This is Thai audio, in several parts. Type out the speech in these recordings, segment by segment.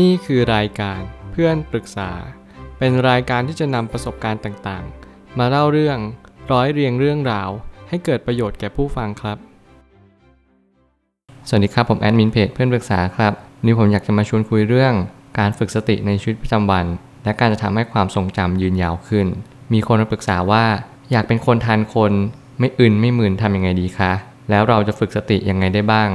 นี่คือรายการเพื่อนปรึกษา เป็นรายการที่จะนำประสบการณ์ต่างๆ มาเล่าเรื่องร้อยเรียงเรื่องราว ให้เกิดประโยชน์แก่ผู้ฟังครับ สวัสดีครับผมแอดมินเพจเพื่อนปรึกษาครับวันนี้ผมอยากจะมาชวนคุยเรื่อง การฝึกสติในชีวิตประจำวัน และการจะทำให้ความทรงจำยืนยาวขึ้น มีคนมาปรึกษาว่า อยากเป็นคนทานคนไม่อื่นไม่หมื่นทำยังไงดีคะ แล้วเราจะฝึกสติยังไงได้บ้าง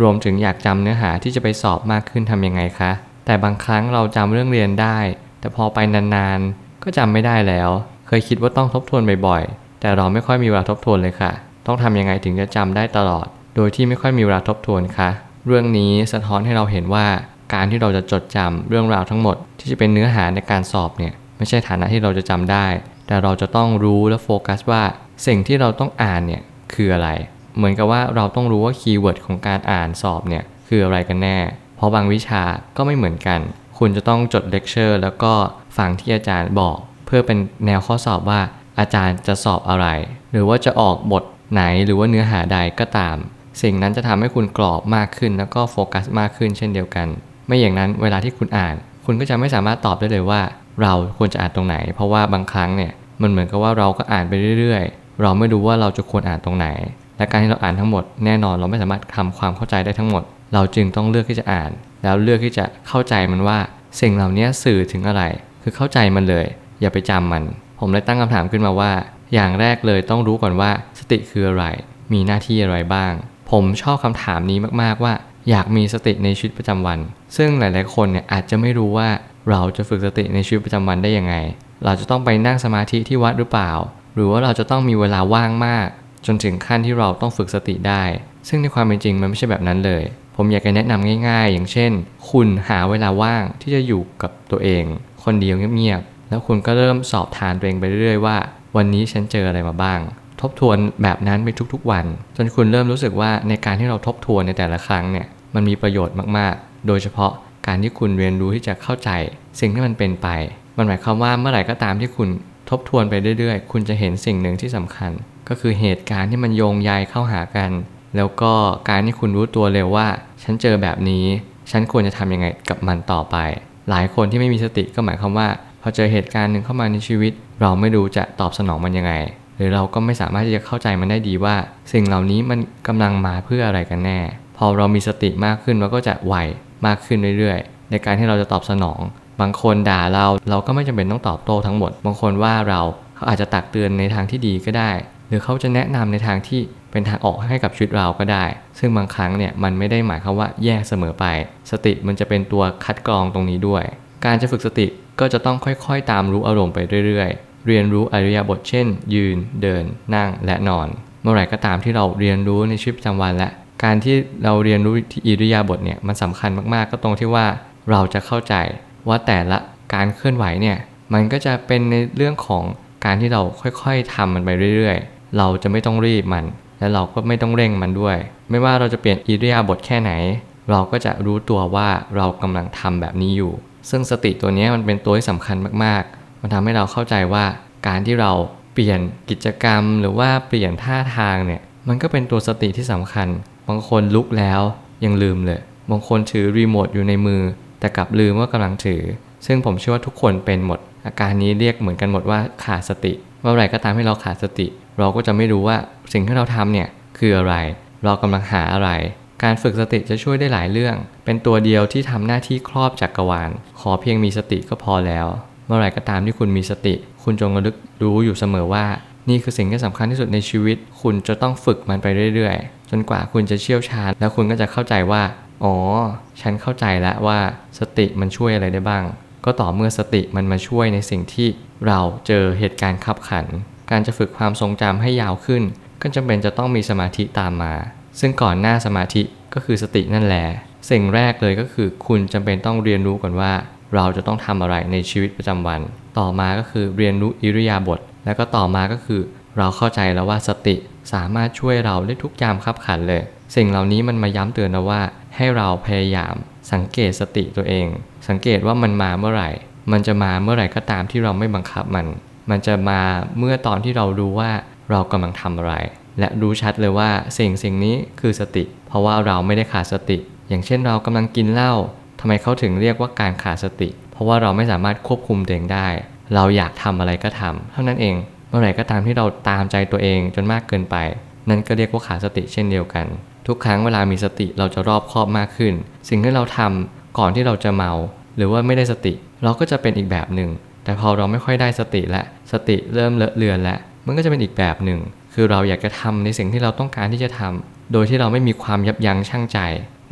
รวมถึงอยากจำเนื้อหาที่จะไปสอบมากขึ้นทำยังไงคะ แต่บางครั้งเราจำเรื่องเรียนได้ แต่พอไปนานๆ ก็จำไม่ได้แล้ว เคยคิดว่าต้องทบทวนบ่อยๆ แต่เราไม่ค่อยมีเวลาทบทวนเลยค่ะ ต้องทำยังไงถึงจะจำได้ตลอด โดยที่ไม่ค่อยมีเวลาทบทวนคะเรื่องนี้สะท้อนให้เราเห็นว่าการที่เราจะจดจำเรื่องราวทั้งหมด ที่จะเป็นเนื้อหาในการสอบเนี่ยไม่ใช่ฐานะที่เราจะจำได้ แต่เราจะต้องรู้และโฟกัสว่า สิ่งที่เราต้องอ่านเนี่ยคืออะไร เหมือนกับว่าเราต้องรู้ว่า keyword ของการอ่านสอบเนี่ยคืออะไรกันแน่ เพราะบางวิชาก็ไม่เหมือนกัน คุณจะต้องจดเลคเชอร์แล้วก็ฟังที่อาจารย์บอก เพื่อเป็นแนวข้อสอบว่าอาจารย์จะสอบอะไร หรือว่าจะออกบทไหนหรือว่าเนื้อหาใดก็ตาม สิ่งนั้นจะทำให้คุณกรอบมากขึ้น แล้วก็โฟกัสมากขึ้นเช่นเดียวกัน ไม่อย่างนั้นเวลาที่คุณอ่าน คุณก็จะไม่สามารถตอบได้เลยว่า เราควรจะอ่านตรงไหน เพราะว่าบางครั้งเนี่ยมันเหมือนกับว่าเราก็อ่านไปเรื่อยๆ เราไม่รู้ว่าเราจะควรอ่านตรงไหน และการที่เราอ่านทั้งหมดแน่นอนเราไม่สามารถทำความเข้าใจได้ทั้งหมด เราจึงต้องเลือกที่จะอ่าน แล้วเลือกที่จะเข้าใจมันว่า สิ่งเหล่านี้สื่อถึงอะไร คือเข้าใจมันเลย อย่าไปจำมัน ผมเลยตั้งคำถามขึ้นมาว่า อย่างแรกเลยต้องรู้ก่อนว่าสติคืออะไร มีหน้าที่อะไรบ้าง ผมชอบคำถามนี้มากๆว่า อยากมีสติในชีวิตประจำวัน ซึ่งหลายๆคนเนี่ยอาจจะไม่รู้ว่าเราจะฝึกสติในชีวิตประจำวันได้ยังไง เราจะต้องไปนั่งสมาธิที่วัดหรือเปล่า หรือว่าเราจะต้องมีเวลาว่างมาก จนถึงขั้นที่เราต้องฝึกสติได้ ซึ่งในความเป็นจริงมันไม่ใช่แบบนั้นเลย ผมอยากจะแนะนำง่าย ๆ อย่างเช่น คุณหาเวลาว่างที่จะอยู่กับตัวเอง คนเดียวเงียบๆ แล้วคุณก็เริ่มสอบทานตัวเองไปเรื่อยๆว่า วันนี้ฉันเจออะไรมาบ้าง ทบทวนแบบนั้นไปทุกๆวัน จนคุณเริ่มรู้สึกว่าในการที่เราทบทวนในแต่ละครั้งเนี่ยมันมีประโยชน์มากๆ โดยเฉพาะการที่คุณเรียนรู้ที่จะเข้าใจ สิ่งที่มันเป็นไป มันหมายความว่าเมื่อไหร่ก็ตามที่คุณทบทวนไปเรื่อยๆ คุณจะเห็นสิ่งหนึ่งที่สำคัญ ก็คือเหตุการณ์ที่มันโยงใยเข้าหากัน แล้วก็การที่คุณรู้ตัวเร็วว่า ฉันเจอแบบนี้ ฉันควรจะทำยังไงกับมันต่อไป หลายคนที่ไม่มีสติก็หมายความว่า พอเจอเหตุการณ์หนึ่งเข้ามาในชีวิต เราไม่รู้จะตอบสนองมันยังไง หรือเราก็ไม่สามารถที่จะเข้าใจมันได้ดีว่า สิ่งเหล่านี้มันกำลังมาเพื่ออะไรกันแน่ พอเรามีสติมากขึ้นเราก็จะไวมากขึ้นเรื่อยๆ ในการที่เราจะตอบสนอง บางคนด่าเราเราก็ไม่จำเป็นต้องตอบโต้ทั้งหมด บางคนว่าเราเขาอาจจะตักเตือนในทางที่ดีก็ได้ หรือเขาจะแนะนำในทางที่เป็นทางออกให้กับชีวิตเราก็ได้ ซึ่งบางครั้งเนี่ยมันไม่ได้หมายความว่าแย่เสมอไป สติมันจะเป็นตัวคัดกรองตรงนี้ด้วย การจะฝึกสติก็จะต้องค่อยๆ ตามรู้อารมณ์ไปเรื่อยๆ เรียนรู้อริยบทเช่น ยืน เดิน นั่งและนอน เมื่อไหร่ก็ตามที่เราเรียนรู้ในชีวิตประจำวันและการที่เราเรียนรู้ที่อิริยาบถเนี่ยมันสำคัญมากๆ ก็ตรงที่ว่าเราจะเข้าใจว่าแต่ละการเคลื่อนไหวเนี่ยมันก็จะเป็นในเรื่องของการที่เราค่อยๆทำมันไปเรื่อยๆ เราจะไม่ต้องรีบมัน และเราก็ไม่ต้องเร่งมันด้วย ไม่ว่าเราจะเปลี่ยนอิริยาบถแค่ไหน เราก็จะรู้ตัวว่าเรากำลังทำแบบนี้อยู่ ซึ่งสติตัวนี้มันเป็นตัวที่สำคัญมากๆ มันทำให้เราเข้าใจว่าการที่เราเปลี่ยนกิจกรรม หรือว่าเปลี่ยนท่าทางเนี่ยมันก็เป็นตัวสติที่สำคัญ บางคนลุกแล้วยังลืมเลย บางคนถือรีโมทอยู่ในมือ แต่กลับลืมว่ากำลังถือ ซึ่งผมเชื่อว่าทุกคนเป็นหมด อาการนี้เรียกเหมือนกันหมดว่าขาดสติ เมื่อไหร่ก็ตามที่เราขาดสติ เราก็จะไม่รู้ว่าสิ่งที่เราทำเนี่ยคืออะไร เรากำลังหาอะไร การฝึกสติจะช่วยได้หลายเรื่อง เป็นตัวเดียวที่ทำหน้าที่ครอบจักกรวาล ขอเพียงมีสติก็พอแล้ว เมื่อไหร่ก็ตามที่คุณมีสติ คุณจงระลึกรู้อยู่เสมอว่า นี่คือสิ่งที่สำคัญที่สุดในชีวิต คุณจะต้องฝึกมันไปเรื่อยๆ จนกว่าคุณจะเชี่ยวชาญ แล้วคุณก็จะเข้าใจว่า อ๋อ ฉันเข้าใจแล้วว่าสติมันช่วยอะไรได้บ้าง ก็ต่อเมื่อสติมันมาช่วยในสิ่งที่เราเจอเหตุการณ์ขับขัน การจะฝึกความทรงจำให้ยาวขึ้น ก็จำเป็นจะต้องมีสมาธิตามมา ซึ่งก่อนหน้าสมาธิก็คือสตินั่นแหละ สิ่งแรกเลยก็คือคุณจำเป็นต้องเรียนรู้ก่อนว่า เราจะต้องทำอะไรในชีวิตประจำวัน ต่อมาก็คือเรียนรู้อิริยาบถ แล้วก็ต่อมาก็คือ เราเข้าใจแล้วว่าสติสามารถช่วยเราได้ทุกยามขับขันเลย สิ่งเหล่านี้มันมาย้ำเตือนเราว่า ให้เราพยายาม สังเกตสติตัวเอง สังเกตว่ามันมาเมื่อไหร่ มันจะมาเมื่อไหร่ก็ตามที่เราไม่บังคับมัน มันจะมาเมื่อตอนที่เรารู้ว่าเรากำลังทำอะไร และรู้ชัดเลยว่าสิ่งสิ่งนี้คือสติ เพราะว่าเราไม่ได้ขาดสติ อย่างเช่นเรากำลังกินเหล้าทำไมเขาถึงเรียกว่าการขาดสติ เพราะว่าเราไม่สามารถควบคุมตัวเองได้ เราอยากทำอะไรก็ทำเท่านั้นเอง เมื่อไหร่ก็ตามที่เราตามใจตัวเองจนมากเกินไป นั่นก็เรียกว่าขาดสติเช่นเดียวกัน ทุกครั้งเวลามีสติเราจะรอบคอบมากขึ้น สิ่งที่เราทำก่อนที่เราจะเมา หรือว่าไม่ได้สติ เราก็จะเป็นอีกแบบหนึ่ง แต่พอเราไม่ค่อยได้สติและสติเริ่มเลอะเลือนแล้วมันก็จะเป็นอีกแบบหนึ่ง คือเราอยากจะทำในสิ่งที่เราต้องการที่จะทำโดยที่เราไม่มีความยับยั้งชั่งใจ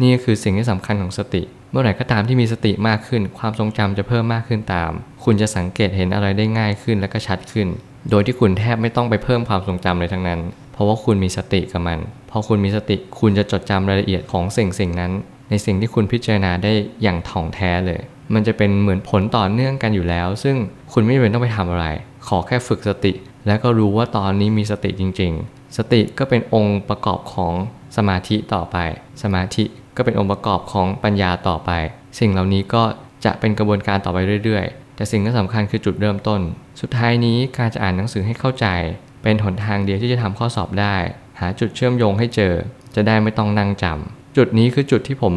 นี่คือสิ่งที่สำคัญของสติ เมื่อไหร่ก็ตามที่มีสติมากขึ้น ความทรงจำจะเพิ่มมากขึ้นตาม คุณจะสังเกตเห็นอะไรได้ง่ายขึ้นและก็ชัดขึ้น โดยที่คุณแทบไม่ต้องไปเพิ่มความทรงจำเลยทั้งนั้น เพราะว่าคุณมีสติกับมัน พอคุณมีสติคุณจะจดจำรายละเอียดของสิ่งสิ่งนั้น ในสิ่งที่คุณพิจารณาได้อย่างถ่องแท้เลย มันจะเป็นเหมือนผลต่อเนื่องกันอยู่แล้ว ซึ่งคุณไม่จำเป็นต้องไปทำอะไร ขอแค่ฝึกสติ แล้วก็รู้ว่าตอนนี้มีสติจริง ๆ สติก็เป็นองค์ประกอบของสมาธิต่อไป สมาธิก็เป็นองค์ประกอบของปัญญาต่อไป สิ่งเหล่านี้ก็จะเป็นกระบวนการต่อไปเรื่อยๆ แต่สิ่งที่สำคัญคือจุดเริ่มต้น สุดท้ายนี้การจะอ่านหนังสือให้เข้าใจ เป็นหนทางเดียวที่จะทำข้อสอบได้ หาจุดเชื่อมโยงให้เจอ จะได้ไม่ต้องนั่งจำจุดนี้คือจุดที่ผม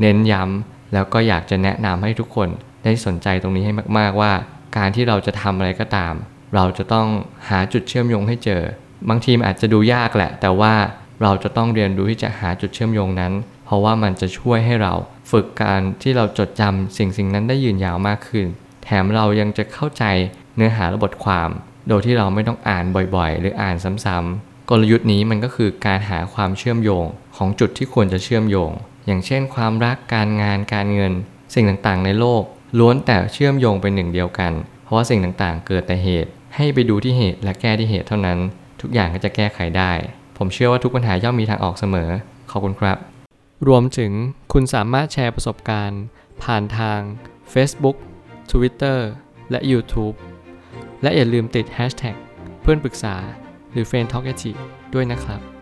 เน้นย้ำ แล้วก็อยากจะแนะนำให้ทุกคนได้สนใจตรงนี้ให้มาก ๆว่า การที่เราจะทำอะไรก็ตาม เราจะต้องหาจุดเชื่อมโยงให้เจอ บางทีมันอาจจะดูยากแหละ แต่ว่าเราจะต้องเรียนรู้ที่จะหาจุดเชื่อมโยงนั้น เพราะว่ามันจะช่วยให้เราฝึกการที่เราจดจำสิ่งสิ่งนั้นได้ยืนยาวมากขึ้น แถมเรายังจะเข้าใจเนื้อหาและบทความ โดยที่เราไม่ต้องอ่านบ่อยๆ หรืออ่านซ้ำๆกลยุทธ์นี้มันก็คือการหาความเชื่อมโยงของจุดที่ควรจะเชื่อมโยง อย่างเช่น ความรักการงานการเงิน สิ่งต่างๆ ในโลก ล้วนแต่เชื่อมโยงเป็นหนึ่งเดียวกัน เพราะว่าสิ่งต่างๆ เกิดแต่เหตุ ให้ไปดูที่เหตุและแก้ที่เหตุเท่านั้น ทุกอย่างก็จะแก้ไขได้ ผมเชื่อว่าทุกปัญหาย่อมมีทางออกเสมอ ขอบคุณครับ รวมถึงคุณสามารถแชร์ประสบการณ์ ผ่านทาง Facebook Twitter และ YouTube และอย่าลืมติด Hashtag เพื่อนปรึกษาหรือ f r ร e n d t a l k a ด้วยนะครับ